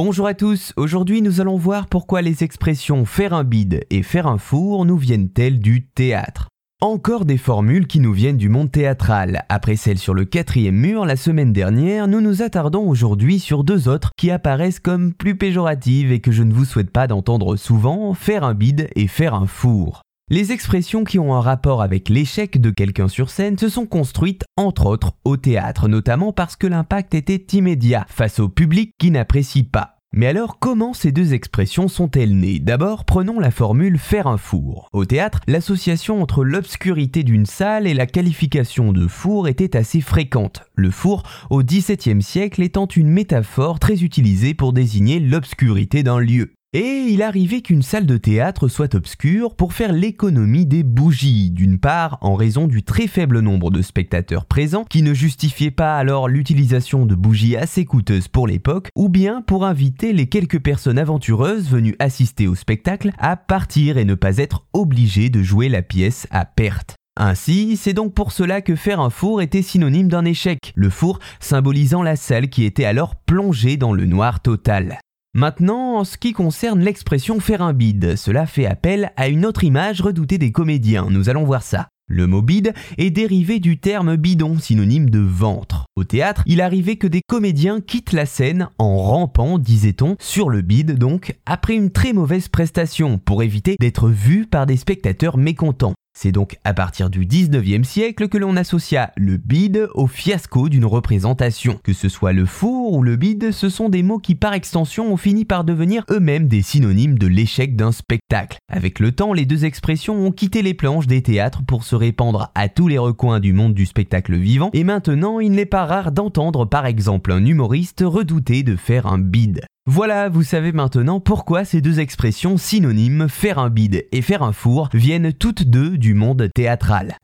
Bonjour à tous, aujourd'hui nous allons voir pourquoi les expressions faire un bide et faire un four nous viennent-elles du théâtre. Encore des formules qui nous viennent du monde théâtral. Après celle sur le quatrième mur la semaine dernière, nous nous attardons aujourd'hui sur deux autres qui apparaissent comme plus péjoratives et que je ne vous souhaite pas d'entendre souvent, faire un bide et faire un four. Les expressions qui ont un rapport avec l'échec de quelqu'un sur scène se sont construites entre autres au théâtre, notamment parce que l'impact était immédiat face au public qui n'apprécie pas. Mais alors comment ces deux expressions sont-elles nées? D'abord prenons la formule faire un four. Au théâtre, l'association entre l'obscurité d'une salle et la qualification de four était assez fréquente. Le four, au XVIIe siècle, étant une métaphore très utilisée pour désigner l'obscurité d'un lieu. Et il arrivait qu'une salle de théâtre soit obscure pour faire l'économie des bougies, d'une part en raison du très faible nombre de spectateurs présents qui ne justifiait pas alors l'utilisation de bougies assez coûteuses pour l'époque, ou bien pour inviter les quelques personnes aventureuses venues assister au spectacle à partir et ne pas être obligées de jouer la pièce à perte. Ainsi, c'est donc pour cela que faire un four était synonyme d'un échec, le four symbolisant la salle qui était alors plongée dans le noir total. Maintenant, en ce qui concerne l'expression faire un bide, cela fait appel à une autre image redoutée des comédiens, nous allons voir ça. Le mot bide est dérivé du terme bidon, synonyme de ventre. Au théâtre, il arrivait que des comédiens quittent la scène en rampant, disait-on, sur le bide donc, après une très mauvaise prestation, pour éviter d'être vus par des spectateurs mécontents. C'est donc à partir du 19e siècle que l'on associa le bide au fiasco d'une représentation. Que ce soit le four ou le bide, ce sont des mots qui par extension ont fini par devenir eux-mêmes des synonymes de l'échec d'un spectacle. Avec le temps, les deux expressions ont quitté les planches des théâtres pour se répandre à tous les recoins du monde du spectacle vivant, et maintenant il n'est pas rare d'entendre par exemple un humoriste redouter de faire un bide. Voilà, vous savez maintenant pourquoi ces deux expressions synonymes, faire un bide et faire un four, viennent toutes deux du monde théâtral.